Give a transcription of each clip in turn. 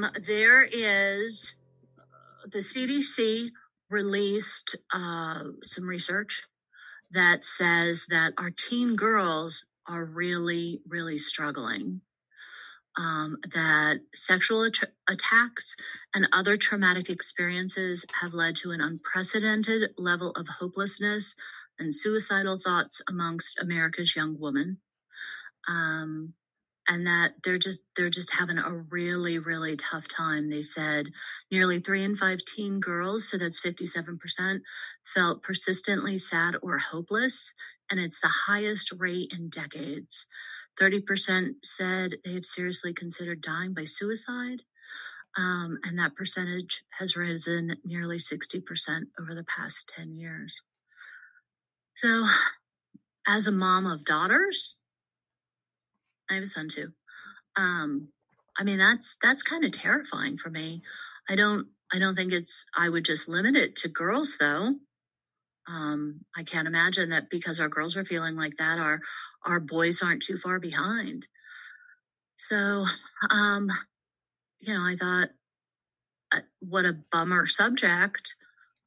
Um, there is the CDC released uh, some research that says that our teen girls are really, really struggling. Um, that sexual at- attacks and other traumatic experiences have led to an unprecedented level of hopelessness and suicidal thoughts amongst America's young women. Um, and that they're just they're just having a really really tough time. They said nearly 3 in 5 teen girls so that's 57% felt persistently sad or hopeless and it's the highest rate in decades. 30% said they have seriously considered dying by suicide um, and that percentage has risen nearly 60% over the past 10 years. So as a mom of daughters I have a son too. Um, I mean, that's that's kind of terrifying for me. I don't I don't think it's I would just limit it to girls though. Um, I can't imagine that because our girls are feeling like that, our our boys aren't too far behind. So, um, you know, I thought, uh, what a bummer subject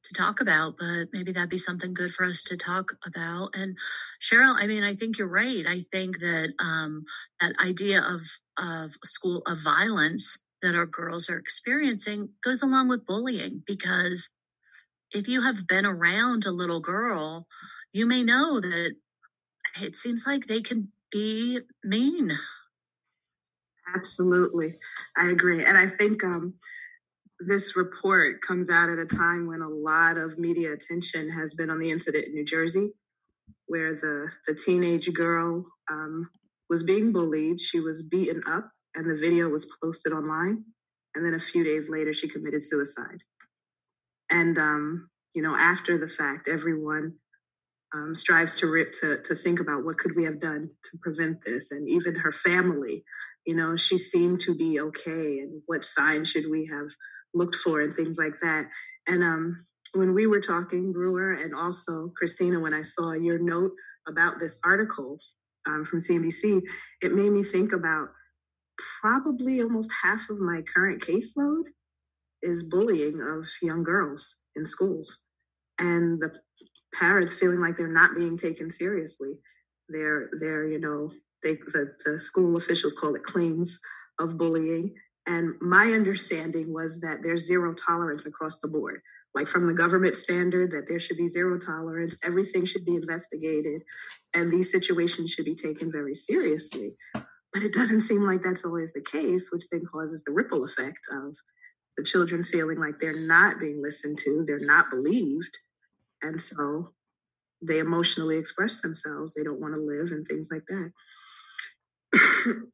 to talk about, but maybe that'd be something good for us to talk about. And Cheryl, I mean, I think you're right. I think that um, that idea of of school of violence that our girls are experiencing goes along with bullying because if you have been around a little girl, you may know that it seems like they can be mean. Absolutely. I agree. And I think um, this report comes out at a time when a lot of media attention has been on the incident in New Jersey, where the, the teenage girl um, was being bullied. She was beaten up, and the video was posted online. And then a few days later, she committed suicide. And, um, you know, after the fact, everyone um, strives to, rip, to, to think about what could we have done to prevent this. And even her family, you know, she seemed to be okay. And what signs should we have looked for and things like that. And um, when we were talking, Brewer, and also Christina, when I saw your note about this article um, from CNBC, it made me think about probably almost half of my current caseload is bullying of young girls in schools. And the parents feeling like they're not being taken seriously. They're they're you know they the, the school officials call it claims of bullying and my understanding was that there's zero tolerance across the board, like from the government standard, that there should be zero tolerance, everything should be investigated, and these situations should be taken very seriously. But it doesn't seem like that's always the case, which then causes the ripple effect of the children feeling like they're not being listened to, they're not believed. And so they emotionally express themselves. They don't want to live and things like that.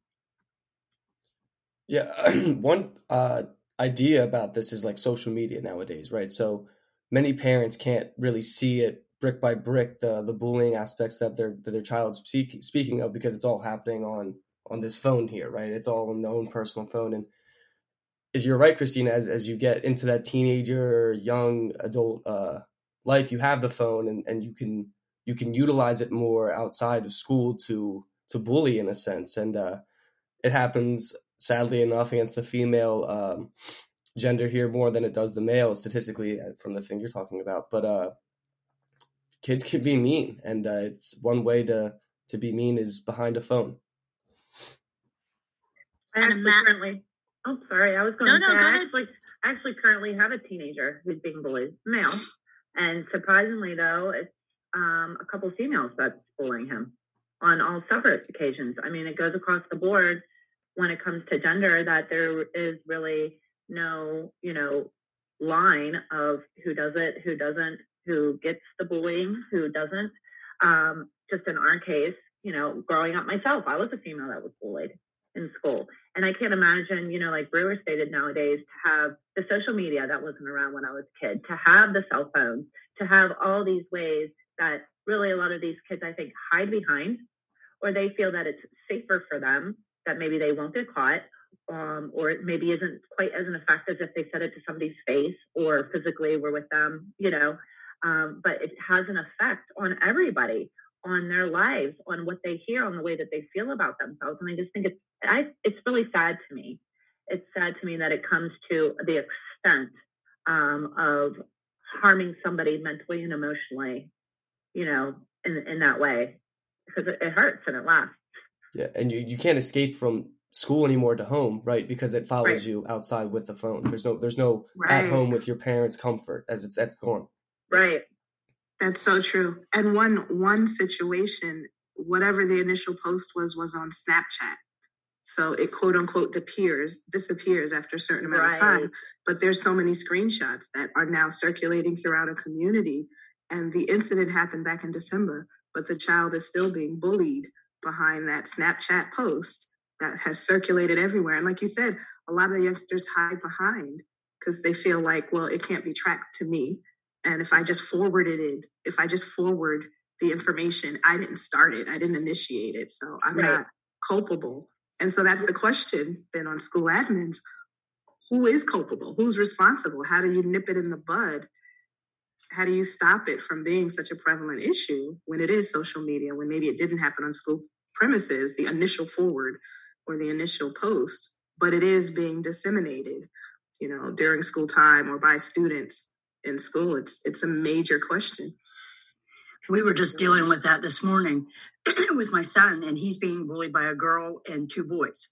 Yeah, one uh, idea about this is like social media nowadays, right? So many parents can't really see it brick by brick the the bullying aspects that their that their child's speak, speaking of because it's all happening on on this phone here, right? It's all on their own personal phone, and is you're right, Christina. As as you get into that teenager, young adult uh, life, you have the phone, and and you can you can utilize it more outside of school to to bully in a sense, and uh, it happens sadly enough, against the female um, gender here more than it does the male statistically uh, from the thing you're talking about. But uh, kids can be mean, and uh, it's one way to to be mean is behind a phone. I actually currently. Oh, sorry. I was going no, to say no, I actually, I actually currently have a teenager who's being bullied, male, and surprisingly though, it's um, a couple females that's bullying him on all separate occasions. I mean, it goes across the board when it comes to gender that there is really no, you know, line of who does it, who doesn't, who gets the bullying, who doesn't. Um, just in our case, you know, growing up myself, I was a female that was bullied in school. And I can't imagine, you know, like Brewer stated nowadays, to have the social media that wasn't around when I was a kid, to have the cell phones, to have all these ways that really a lot of these kids, I think, hide behind, or they feel that it's safer for them that maybe they won't get caught um, or it maybe isn't quite as an effect as if they said it to somebody's face or physically were with them, you know. Um, but it has an effect on everybody, on their lives, on what they hear, on the way that they feel about themselves. And I just think it's I, it's really sad to me. It's sad to me that it comes to the extent um, of harming somebody mentally and emotionally, you know, in in that way because it, it hurts and it lasts. Yeah, and you, you can't escape from school anymore to home, right? Because it follows right. you outside with the phone. There's no there's no right. at home with your parents' comfort. That's that's gone. Right. That's so true. And one one situation, whatever the initial post was, was on Snapchat. So it quote unquote disappears disappears after a certain amount right. of time. But there's so many screenshots that are now circulating throughout a community. And the incident happened back in December, but the child is still being bullied behind that Snapchat post that has circulated everywhere. And like you said, a lot of the youngsters hide behind because they feel like, well, it can't be tracked to me. And if I just forwarded it, if I just forward the information, I didn't start it, I didn't initiate it. So I'm right. not culpable. And so that's the question then on school admins who is culpable? Who's responsible? How do you nip it in the bud? How do you stop it from being such a prevalent issue when it is social media, when maybe it didn't happen on school premises, the initial forward or the initial post, but it is being disseminated, you know, during school time or by students in school. It's it's a major question. We were just dealing with that this morning with my son, and he's being bullied by a girl and two boys.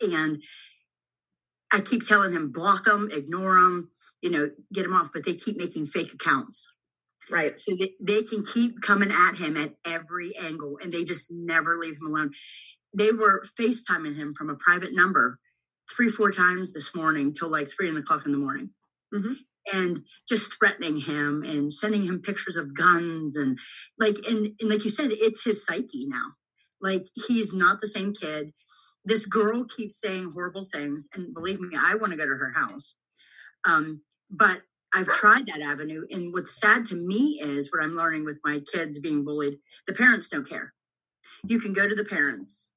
And I keep telling him, block them, ignore them, you know, get him off, but they keep making fake accounts. Right. So they, they can keep coming at him at every angle and they just never leave him alone. They were FaceTiming him from a private number three, four times this morning till like three in the clock in the morning. Mm-hmm and just threatening him and sending him pictures of guns and like and, and like you said it's his psyche now like he's not the same kid this girl keeps saying horrible things and believe me i want to go to her house um, but i've tried that avenue and what's sad to me is what i'm learning with my kids being bullied the parents don't care you can go to the parents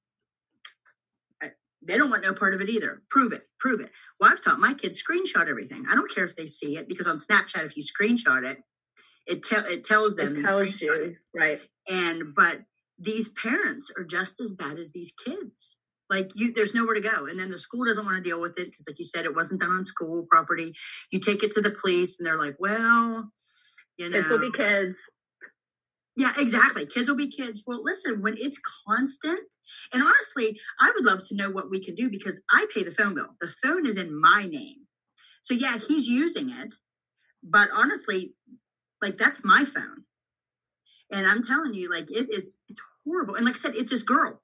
they don't want no part of it either. Prove it, prove it. Well, I've taught my kids screenshot everything. I don't care if they see it because on Snapchat, if you screenshot it, it tell it tells them. It tells you, it. right? And but these parents are just as bad as these kids. Like you, there's nowhere to go, and then the school doesn't want to deal with it because, like you said, it wasn't done on school property. You take it to the police, and they're like, "Well, you know, will be kids. Yeah, exactly. Kids will be kids. Well, listen, when it's constant, and honestly, I would love to know what we can do because I pay the phone bill. The phone is in my name. So, yeah, he's using it. But honestly, like that's my phone. And I'm telling you, like it is, it's horrible. And like I said, it's this girl.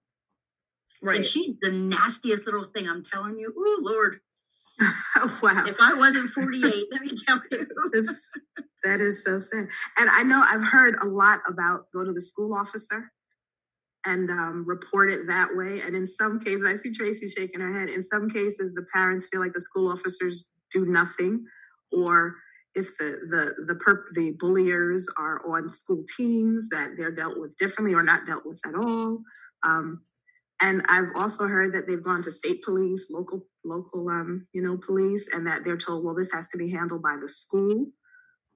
Right. And she's the nastiest little thing. I'm telling you. Oh, Lord. wow. If I wasn't 48, let me tell you. that is so sad. And I know I've heard a lot about go to the school officer and um, report it that way. And in some cases, I see Tracy shaking her head. In some cases, the parents feel like the school officers do nothing, or if the the the perp, the bulliers are on school teams, that they're dealt with differently or not dealt with at all. Um, and I've also heard that they've gone to state police, local local um, you know police, and that they're told, well, this has to be handled by the school.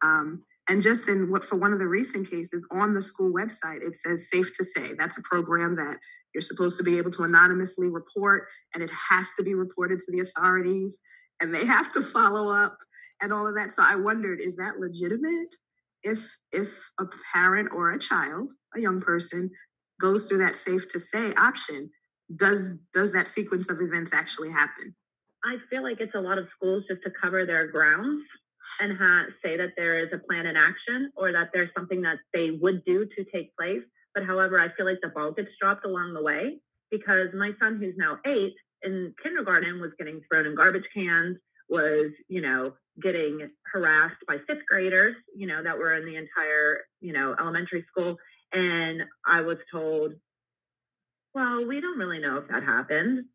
Um, and just in what for one of the recent cases on the school website, it says Safe2Say. That's a program that you're supposed to be able to anonymously report, and it has to be reported to the authorities, and they have to follow up and all of that. So I wondered, is that legitimate? If if a parent or a child, a young person, goes through that Safe2Say option, does does that sequence of events actually happen? I feel like it's a lot of schools just to cover their grounds and ha- say that there is a plan in action or that there's something that they would do to take place. But however, I feel like the ball gets dropped along the way because my son, who's now eight, in kindergarten was getting thrown in garbage cans, was, you know, getting harassed by fifth graders, you know, that were in the entire, you know, elementary school. And I was told, well, we don't really know if that happened.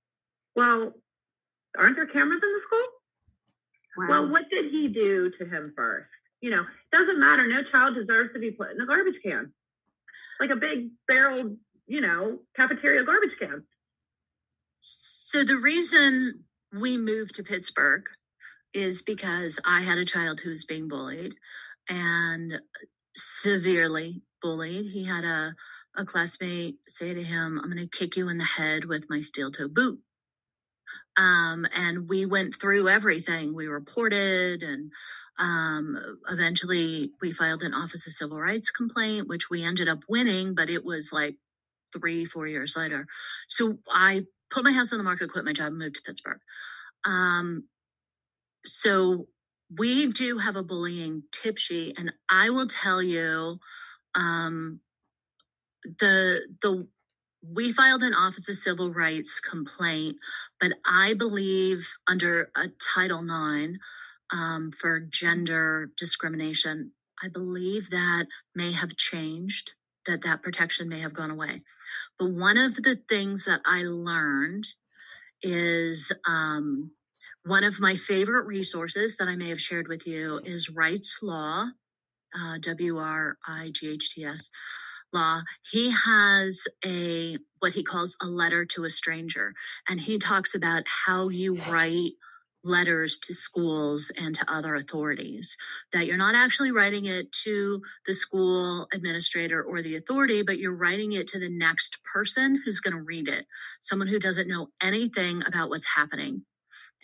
Well, aren't there cameras in the school? Wow. Well, what did he do to him first? You know, doesn't matter. No child deserves to be put in a garbage can, like a big barrel, you know, cafeteria garbage can. So the reason we moved to Pittsburgh is because I had a child who was being bullied and severely bullied. He had a, a classmate say to him, I'm going to kick you in the head with my steel toe boot. Um, and we went through everything. We reported and um, eventually we filed an Office of Civil Rights complaint, which we ended up winning, but it was like three, four years later. So I put my house on the market, quit my job, moved to Pittsburgh. Um, so we do have a bullying tip sheet, and I will tell you, um, the the we filed an Office of Civil Rights complaint, but I believe under a Title IX um, for gender discrimination, I believe that may have changed. That that protection may have gone away. But one of the things that I learned is um, one of my favorite resources that I may have shared with you is Wrightslaw, uh, W R I G H T S law. He has a what he calls a letter to a stranger, and he talks about how you write letters to schools and to other authorities that you're not actually writing it to the school administrator or the authority but you're writing it to the next person who's going to read it someone who doesn't know anything about what's happening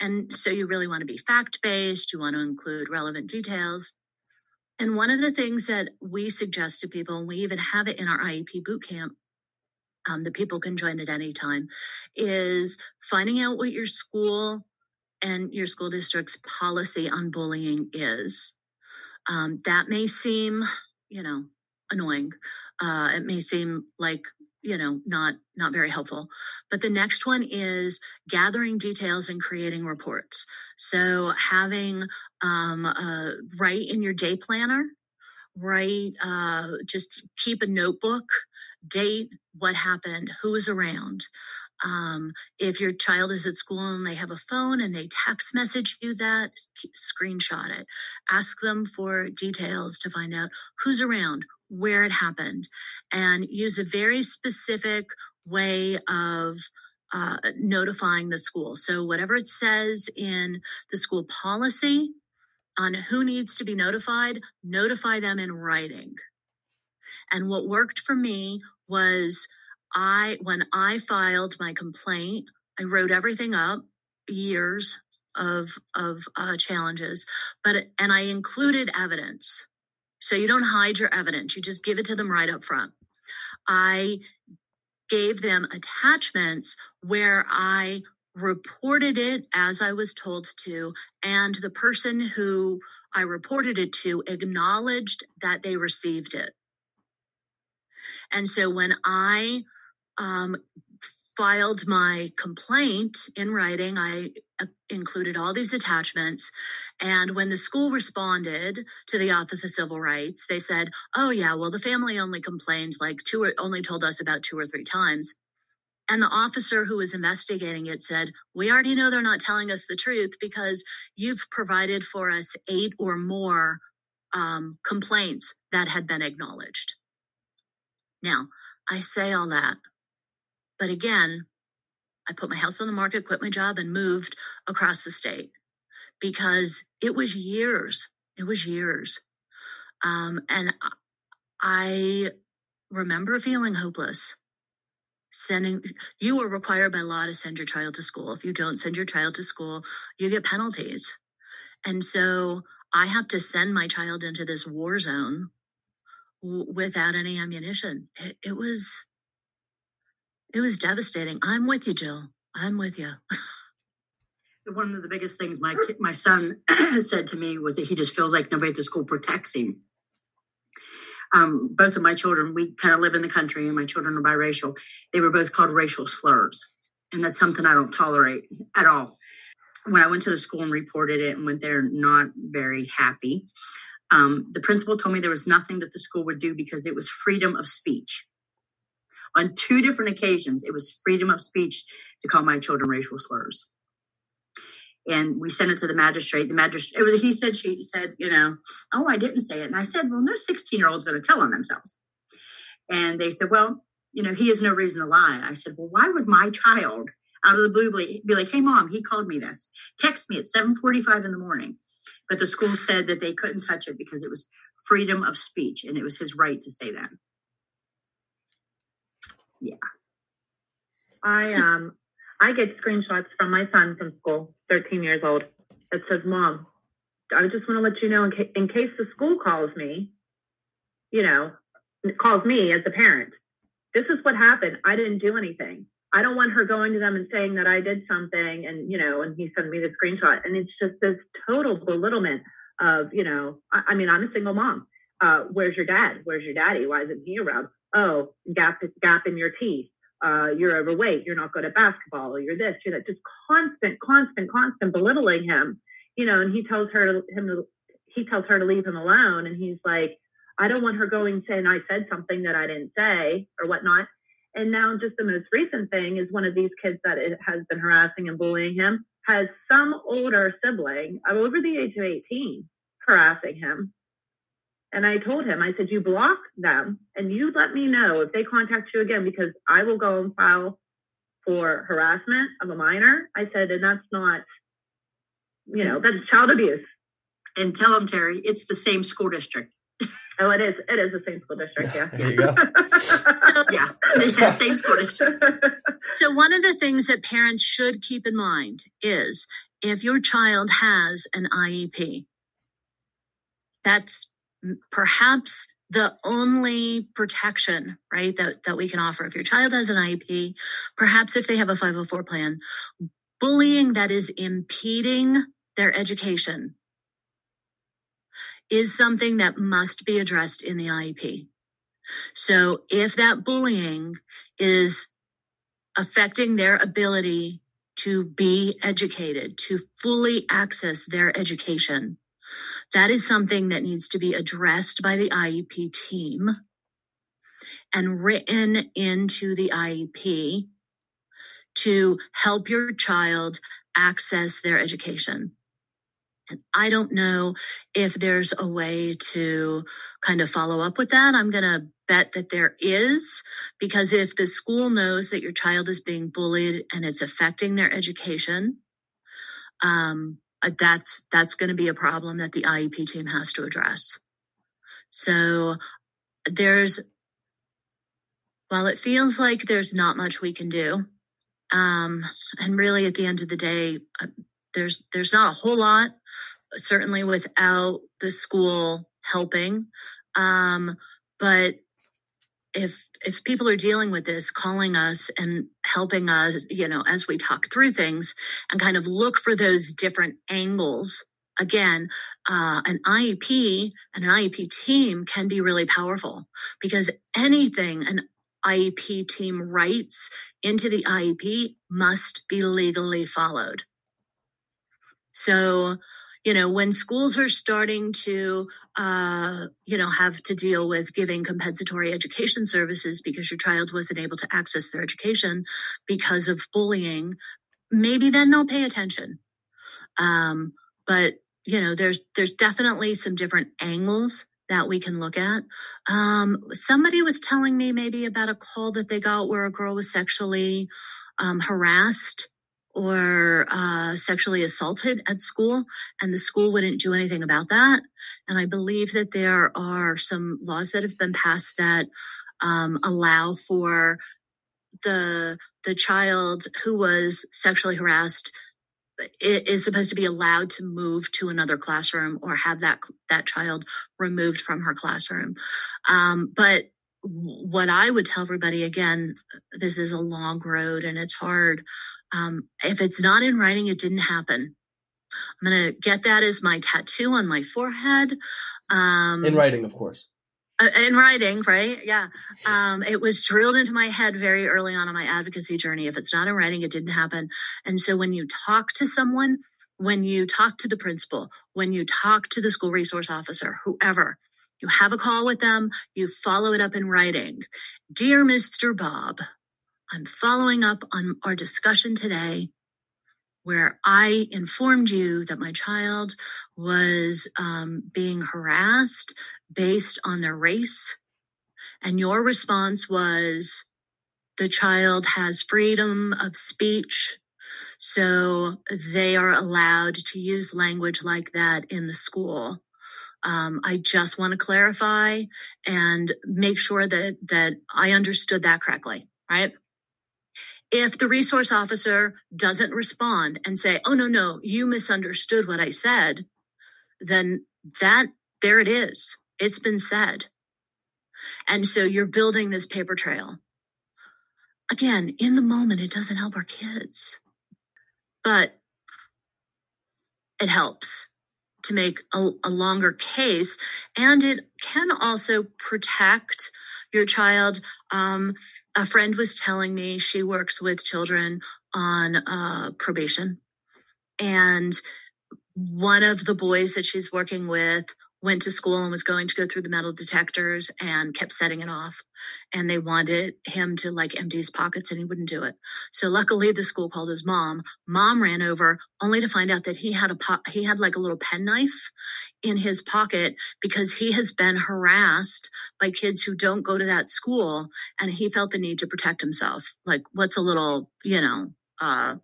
and so you really want to be fact based you want to include relevant details and one of the things that we suggest to people and we even have it in our iep boot camp um, that people can join at any time is finding out what your school and your school district's policy on bullying is. Um, that may seem, you know, annoying. Uh, it may seem like you know not not very helpful. But the next one is gathering details and creating reports. So having um, uh, write in your day planner write uh, just keep a notebook date what happened who was around um, if your child is at school and they have a phone and they text message you that, screenshot it. Ask them for details to find out who's around, where it happened, and use a very specific way of uh, notifying the school. So, whatever it says in the school policy on who needs to be notified, notify them in writing. And what worked for me was I, when I filed my complaint, I wrote everything up, years of of uh, challenges, but and I included evidence. So you don't hide your evidence; you just give it to them right up front. I gave them attachments where I reported it as I was told to, and the person who I reported it to acknowledged that they received it. And so when I um, filed my complaint in writing. I uh, included all these attachments. And when the school responded to the Office of Civil Rights, they said, oh, yeah, well, the family only complained like two or only told us about two or three times. And the officer who was investigating it said, We already know they're not telling us the truth because you've provided for us eight or more um, complaints that had been acknowledged. Now, I say all that but again, I put my house on the market, quit my job, and moved across the state because it was years. It was years. Um, and I remember feeling hopeless. Sending you are required by law to send your child to school. If you don't send your child to school, you get penalties. And so I have to send my child into this war zone without any ammunition. It, it was it was devastating. I'm with you, Jill. I'm with you. One of the biggest things my my son said to me was that he just feels like nobody at the school protects him. Um, both of my children, we kind of live in the country, and my children are biracial. They were both called racial slurs, and that's something I don't tolerate at all. When I went to the school and reported it and went there not very happy, um, the principal told me there was nothing that the school would do because it was freedom of speech. On two different occasions, it was freedom of speech to call my children racial slurs. And we sent it to the magistrate. The magistrate, it was he said, she said, you know, oh, I didn't say it. And I said, well, no 16 year old's going to tell on themselves. And they said, well, you know, he has no reason to lie. I said, well, why would my child out of the blue be like, hey, mom, he called me this. Text me at 745 in the morning. But the school said that they couldn't touch it because it was freedom of speech and it was his right to say that yeah. I um I get screenshots from my son from school, 13 years old, that says, Mom, I just want to let you know in, ca- in case the school calls me, you know, calls me as a parent. This is what happened. I didn't do anything. I don't want her going to them and saying that I did something and, you know, and he sent me the screenshot. And it's just this total belittlement of, you know, I, I mean, I'm a single mom. Uh, where's your dad? Where's your daddy? Why isn't he around? Oh, gap, gap in your teeth. Uh, you're overweight. You're not good at basketball. You're this, you're that. Just constant, constant, constant belittling him, you know, and he tells her to, him to, he tells her to leave him alone. And he's like, I don't want her going saying I said something that I didn't say or whatnot. And now, just the most recent thing is one of these kids that has been harassing and bullying him has some older sibling over the age of 18 harassing him. And I told him, I said, you block them and you let me know if they contact you again because I will go and file for harassment of a minor. I said, and that's not, you know, that's child abuse. And tell them, Terry, it's the same school district. Oh, it is. It is the same school district. Yeah. There you go. yeah. yeah, same school district. So one of the things that parents should keep in mind is if your child has an IEP, that's perhaps the only protection, right, that, that we can offer. If your child has an IEP, perhaps if they have a 504 plan, bullying that is impeding their education is something that must be addressed in the IEP. So if that bullying is affecting their ability to be educated, to fully access their education, that is something that needs to be addressed by the IEP team and written into the IEP to help your child access their education. And I don't know if there's a way to kind of follow up with that. I'm going to bet that there is, because if the school knows that your child is being bullied and it's affecting their education, um, uh, that's that's going to be a problem that the IEP team has to address. So there's, while it feels like there's not much we can do, um, and really at the end of the day, uh, there's there's not a whole lot certainly without the school helping. Um, but if if people are dealing with this calling us and helping us you know as we talk through things and kind of look for those different angles again uh, an iep and an iep team can be really powerful because anything an iep team writes into the iep must be legally followed so, you know, when schools are starting to, uh, you know, have to deal with giving compensatory education services because your child wasn't able to access their education because of bullying, maybe then they'll pay attention. Um, but you know, there's there's definitely some different angles that we can look at. Um, somebody was telling me maybe about a call that they got where a girl was sexually um, harassed or uh, sexually assaulted at school, and the school wouldn't do anything about that. And I believe that there are some laws that have been passed that um, allow for the the child who was sexually harassed is supposed to be allowed to move to another classroom or have that that child removed from her classroom. Um, but what I would tell everybody again, this is a long road and it's hard. Um, if it's not in writing, it didn't happen. I'm going to get that as my tattoo on my forehead. Um, in writing, of course. Uh, in writing, right? Yeah. Um, it was drilled into my head very early on in my advocacy journey. If it's not in writing, it didn't happen. And so when you talk to someone, when you talk to the principal, when you talk to the school resource officer, whoever, you have a call with them, you follow it up in writing. Dear Mr. Bob, I'm following up on our discussion today where I informed you that my child was um, being harassed based on their race. And your response was the child has freedom of speech. So they are allowed to use language like that in the school. Um, I just want to clarify and make sure that that I understood that correctly, right? If the resource officer doesn't respond and say, oh, no, no, you misunderstood what I said, then that, there it is. It's been said. And so you're building this paper trail. Again, in the moment, it doesn't help our kids, but it helps to make a, a longer case. And it can also protect your child. Um, a friend was telling me she works with children on uh, probation. And one of the boys that she's working with went to school and was going to go through the metal detectors and kept setting it off. And they wanted him to like empty his pockets and he wouldn't do it. So luckily the school called his mom. Mom ran over only to find out that he had a po- he had like a little penknife in his pocket because he has been harassed by kids who don't go to that school and he felt the need to protect himself. Like what's a little, you know, uh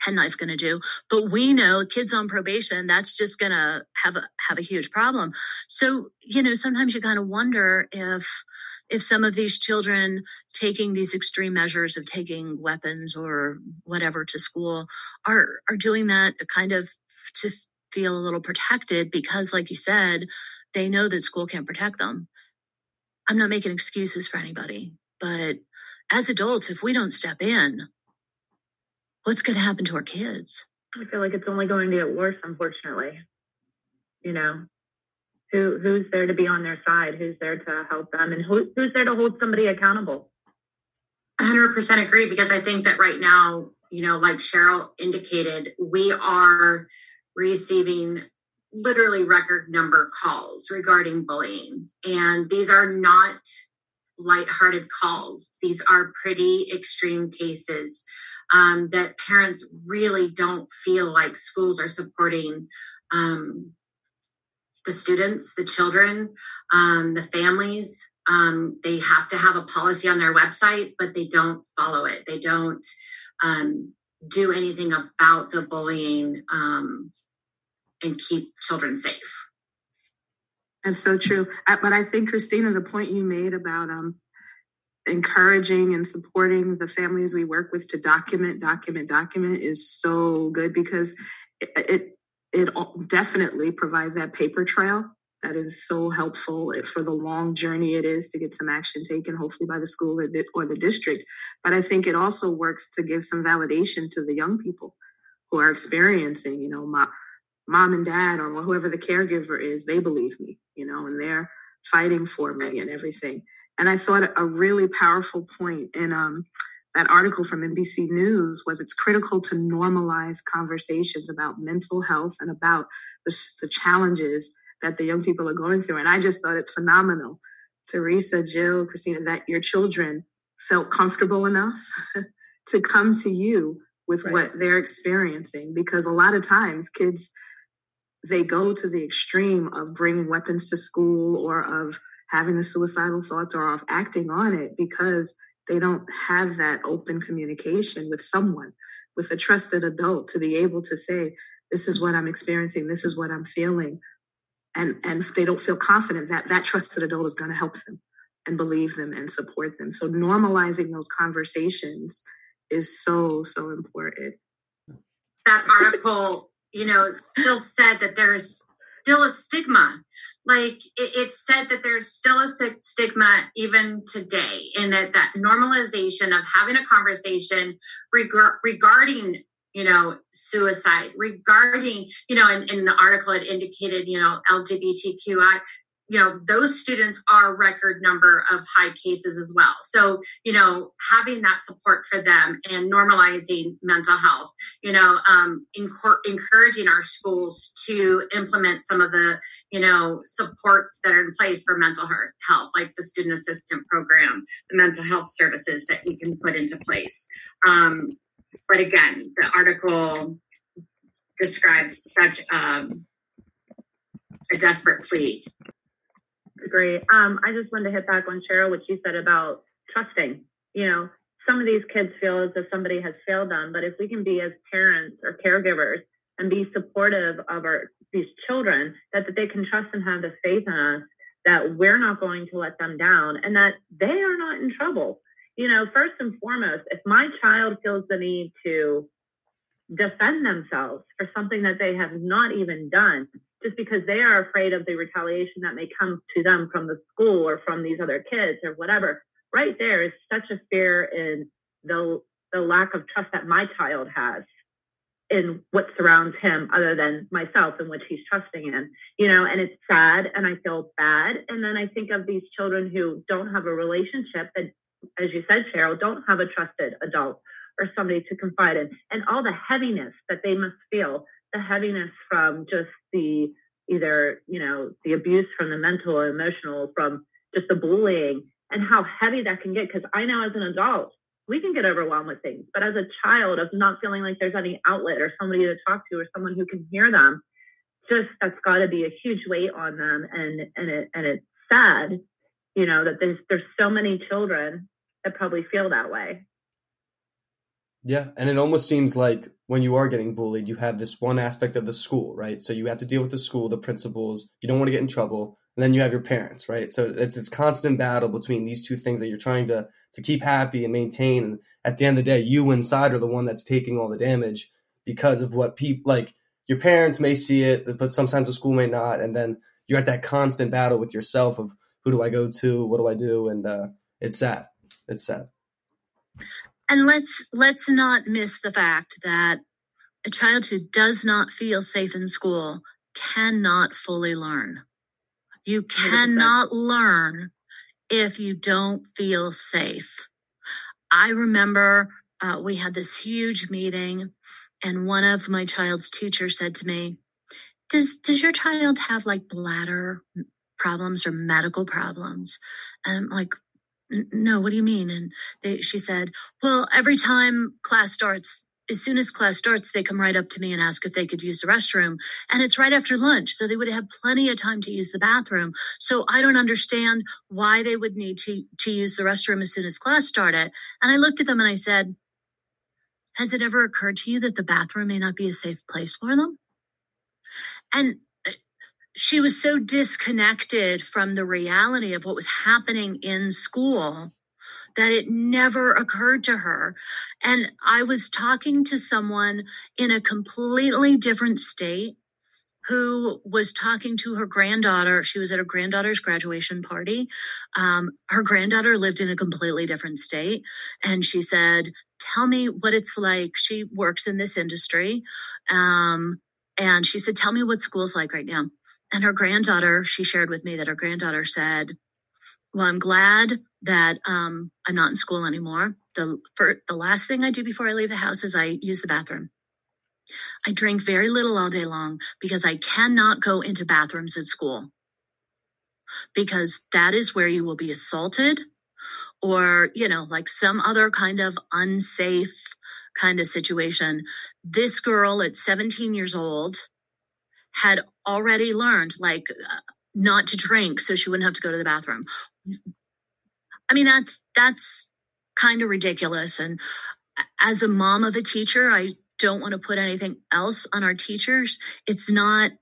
penknife going to do. But we know kids on probation that's just going to have a have a huge problem. So you know sometimes you kind of wonder if if some of these children taking these extreme measures of taking weapons or whatever to school are are doing that kind of to feel a little protected because like you said they know that school can't protect them. I'm not making excuses for anybody but as adults if we don't step in what's going to happen to our kids? I feel like it's only going to get worse, unfortunately. You know, who who's there to be on their side? Who's there to help them? And who, who's there to hold somebody accountable? 100% agree because I think that right now, you know, like Cheryl indicated, we are receiving literally record number calls regarding bullying. And these are not lighthearted calls. These are pretty extreme cases um, that parents really don't feel like schools are supporting um, the students, the children, um, the families. Um, they have to have a policy on their website, but they don't follow it. They don't um, do anything about the bullying um, and keep children safe. That's so true. But I think, Christina, the point you made about um, encouraging and supporting the families we work with to document, document, document is so good because it, it, it definitely provides that paper trail that is so helpful for the long journey it is to get some action taken, hopefully by the school or the, or the district. But I think it also works to give some validation to the young people who are experiencing, you know, my mom and dad or whoever the caregiver is, they believe me, you know, and they're fighting for me and everything. And I thought a really powerful point in um, that article from NBC News was it's critical to normalize conversations about mental health and about the, the challenges that the young people are going through. And I just thought it's phenomenal, Teresa, Jill, Christina, that your children felt comfortable enough to come to you with right. what they're experiencing because a lot of times kids they go to the extreme of bringing weapons to school or of having the suicidal thoughts or of acting on it because they don't have that open communication with someone, with a trusted adult to be able to say, this is what I'm experiencing, this is what I'm feeling. And and they don't feel confident that that trusted adult is going to help them and believe them and support them. So normalizing those conversations is so, so important. That article, you know, still said that there's still a stigma like it, it's said that there's still a stigma even today in that that normalization of having a conversation reg- regarding you know suicide regarding you know in, in the article it indicated you know lgbtqi you know those students are record number of high cases as well. So you know having that support for them and normalizing mental health you know um, encouraging our schools to implement some of the you know supports that are in place for mental health like the student assistant program the mental health services that we can put into place. Um, but again the article described such um, a desperate plea Great. Um, I just wanted to hit back on Cheryl, what you said about trusting. You know, some of these kids feel as if somebody has failed them, but if we can be as parents or caregivers and be supportive of our these children, that, that they can trust and have the faith in us that we're not going to let them down and that they are not in trouble you know, first and foremost, if my child feels the need to defend themselves for something that they have not even done, just because they are afraid of the retaliation that may come to them from the school or from these other kids or whatever, right there is such a fear in the the lack of trust that my child has in what surrounds him other than myself and which he's trusting in you know and it's sad and i feel bad. And then i think of these children who don't have a relationship and as you said cheryl don't have a trusted adult or somebody to confide in and all the heaviness that they must feel the heaviness from just the either you know the abuse from the mental or emotional from just the bullying and how heavy that can get because i know as an adult we can get overwhelmed with things. But as a child of not feeling like there's any outlet or somebody to talk to or someone who can hear them, just that's got to be a huge weight on them. And and it and it's sad, you know, that there's there's so many children that probably feel that way. Yeah, and it almost seems like when you are getting bullied, you have this one aspect of the school, right? So you have to deal with the school, the principals. You don't want to get in trouble, and then you have your parents, right? So it's it's constant battle between these two things that you're trying to to keep happy and maintain. And at the end of the day, you inside are the one that's taking all the damage because of what people like. Your parents may see it, but sometimes the school may not, and then you're at that constant battle with yourself of who do I go to, what do I do, and uh, it's sad. It's sad. And let's let's not miss the fact that a child who does not feel safe in school cannot fully learn. You cannot learn if you don't feel safe. I remember uh, we had this huge meeting, and one of my child's teachers said to me, "Does does your child have like bladder problems or medical problems?" And I'm like, "No, what do you mean?" And they, she said, "Well, every time class starts, as soon as class starts, they come right up to me and ask if they could use the restroom. And it's right after lunch. So they would have plenty of time to use the bathroom. So I don't understand why they would need to, to use the restroom as soon as class started. And I looked at them and I said, Has it ever occurred to you that the bathroom may not be a safe place for them? And she was so disconnected from the reality of what was happening in school that it never occurred to her. And I was talking to someone in a completely different state who was talking to her granddaughter. She was at her granddaughter's graduation party. Um, her granddaughter lived in a completely different state. And she said, Tell me what it's like. She works in this industry. Um, and she said, Tell me what school's like right now. And her granddaughter, she shared with me that her granddaughter said, well, I'm glad that um, I'm not in school anymore. The for, the last thing I do before I leave the house is I use the bathroom. I drink very little all day long because I cannot go into bathrooms at school because that is where you will be assaulted or, you know, like some other kind of unsafe kind of situation. This girl at 17 years old had already learned like uh, not to drink so she wouldn't have to go to the bathroom. I mean, that's that's kind of ridiculous. And as a mom of a teacher, I don't want to put anything else on our teachers. It's not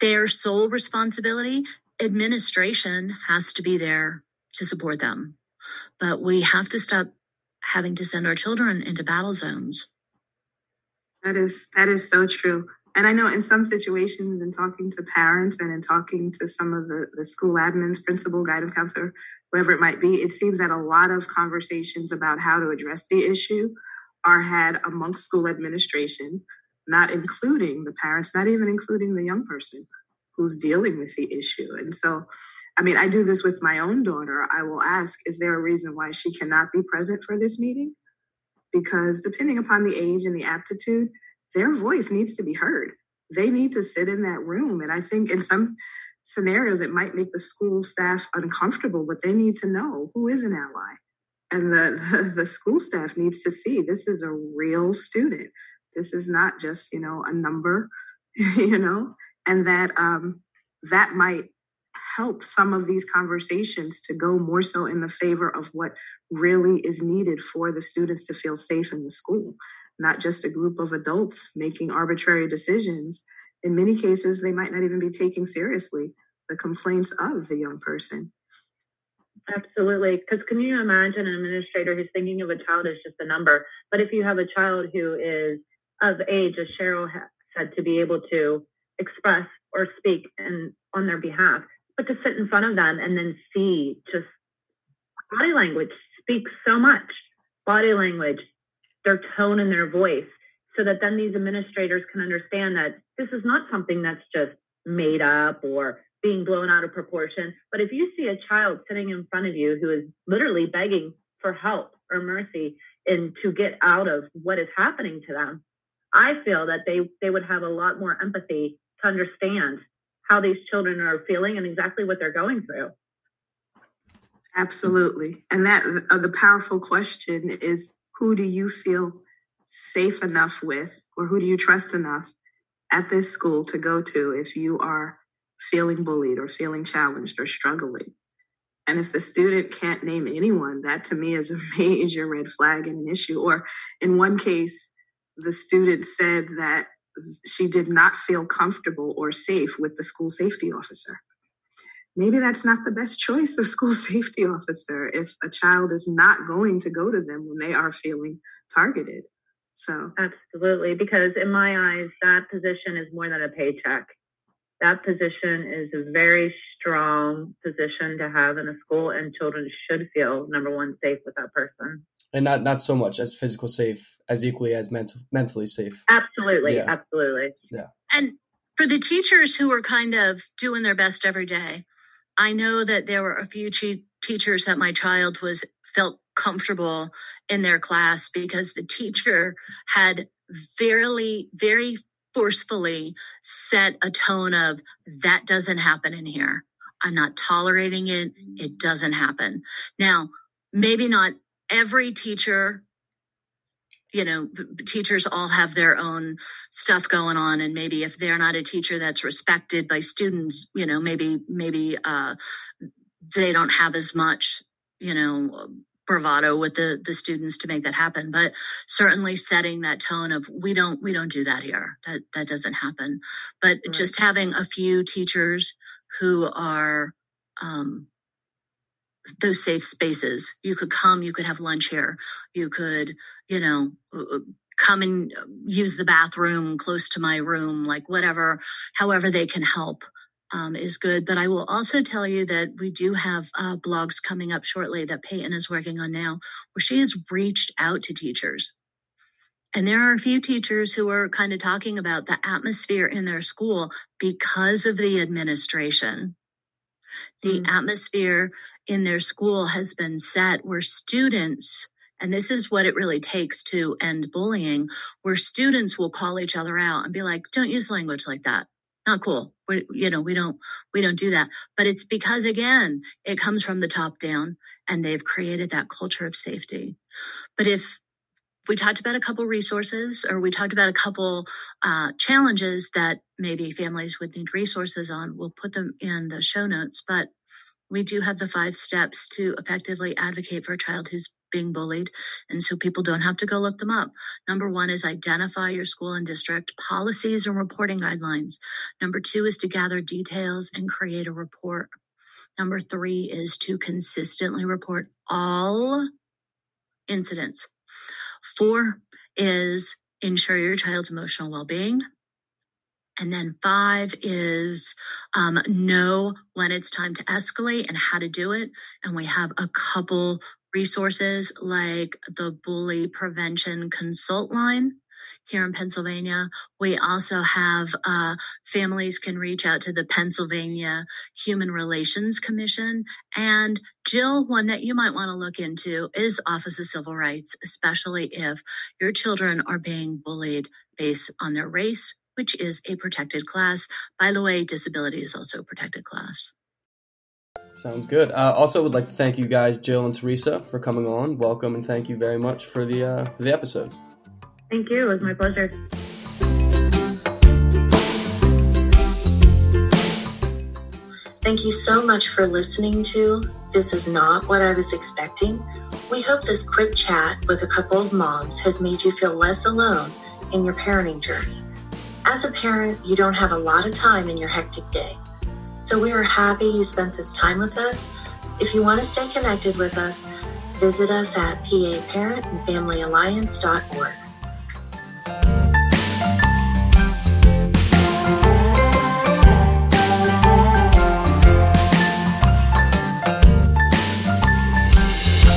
their sole responsibility. Administration has to be there to support them. But we have to stop having to send our children into battle zones. That is that is so true. And I know in some situations, in talking to parents and in talking to some of the, the school admins, principal, guidance counselor, whoever it might be, it seems that a lot of conversations about how to address the issue are had amongst school administration, not including the parents, not even including the young person who's dealing with the issue. And so, I mean, I do this with my own daughter. I will ask, is there a reason why she cannot be present for this meeting? Because depending upon the age and the aptitude, their voice needs to be heard. They need to sit in that room. And I think in some scenarios, it might make the school staff uncomfortable, but they need to know who is an ally. And the, the, the school staff needs to see this is a real student. This is not just, you know, a number, you know, and that um, that might help some of these conversations to go more so in the favor of what really is needed for the students to feel safe in the school not just a group of adults making arbitrary decisions. In many cases, they might not even be taking seriously the complaints of the young person. Absolutely. Because can you imagine an administrator who's thinking of a child as just a number? But if you have a child who is of age, as Cheryl said, to be able to express or speak and on their behalf, but to sit in front of them and then see just body language speaks so much. Body language, their tone and their voice, so that then these administrators can understand that this is not something that's just made up or being blown out of proportion. But if you see a child sitting in front of you who is literally begging for help or mercy and to get out of what is happening to them, I feel that they, they would have a lot more empathy to understand how these children are feeling and exactly what they're going through. Absolutely. And that uh, the powerful question is who do you feel safe enough with or who do you trust enough at this school to go to if you are feeling bullied or feeling challenged or struggling? And if the student can't name anyone, that to me is a major red flag and an issue. Or in one case, the student said that she did not feel comfortable or safe with the school safety officer. Maybe that's not the best choice of school safety officer if a child is not going to go to them when they are feeling targeted. So, absolutely, because in my eyes, that position is more than a paycheck. That position is a very strong position to have in a school, and children should feel number one safe with that person and not not so much as physical safe as equally as mental mentally safe absolutely yeah. absolutely yeah and for the teachers who are kind of doing their best every day i know that there were a few che- teachers that my child was felt comfortable in their class because the teacher had very very forcefully set a tone of that doesn't happen in here. I'm not tolerating it. It doesn't happen. Now maybe not every teacher you know teachers all have their own stuff going on and maybe if they're not a teacher that's respected by students you know maybe maybe uh, they don't have as much you know bravado with the the students to make that happen. But certainly setting that tone of we don't we don't do that here. That that doesn't happen. But right. just having a few teachers who are um, those safe spaces. You could come, you could have lunch here, you could, you know, uh, uh, come and use the bathroom close to my room, like whatever, however they can help. Um, is good. But I will also tell you that we do have uh, blogs coming up shortly that Peyton is working on now, where she has reached out to teachers. And there are a few teachers who are kind of talking about the atmosphere in their school because of the administration. The mm. atmosphere in their school has been set where students and this is what it really takes to end bullying where students will call each other out and be like don't use language like that. Not cool. We, you know we don't we don't do that. But it's because again it comes from the top down and they've created that culture of safety. But if we talked about a couple resources or we talked about a couple uh, challenges that maybe families would need resources on we'll put them in the show notes but we do have the five steps to effectively advocate for a child who's being bullied. And so people don't have to go look them up. Number one is identify your school and district policies and reporting guidelines. Number two is to gather details and create a report. Number three is to consistently report all incidents. Four is ensure your child's emotional well being. And then five is um, know when it's time to escalate and how to do it. And we have a couple resources like the bully prevention consult line here in Pennsylvania. We also have uh, families can reach out to the Pennsylvania Human Relations Commission. And Jill, one that you might want to look into is Office of Civil Rights, especially if your children are being bullied based on their race, which is a protected class. By the way, disability is also a protected class. Sounds good. Uh, also, would like to thank you guys, Jill and Teresa, for coming on. Welcome and thank you very much for the uh, for the episode. Thank you. It was my pleasure. Thank you so much for listening to This Is Not What I Was Expecting. We hope this quick chat with a couple of moms has made you feel less alone in your parenting journey. As a parent, you don't have a lot of time in your hectic day. So we are happy you spent this time with us. If you want to stay connected with us, visit us at paparentandfamilyalliance.org.